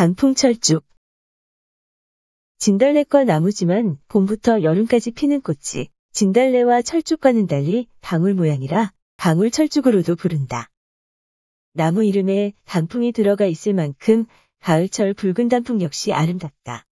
단풍철쭉 진달래과 나무지만 봄부터 여름까지 피는 꽃이 진달래와 철쭉과는 달리 방울 모양이라 방울철쭉으로도 부른다. 나무 이름에 단풍이 들어가 있을 만큼 가을철 붉은 단풍 역시 아름답다.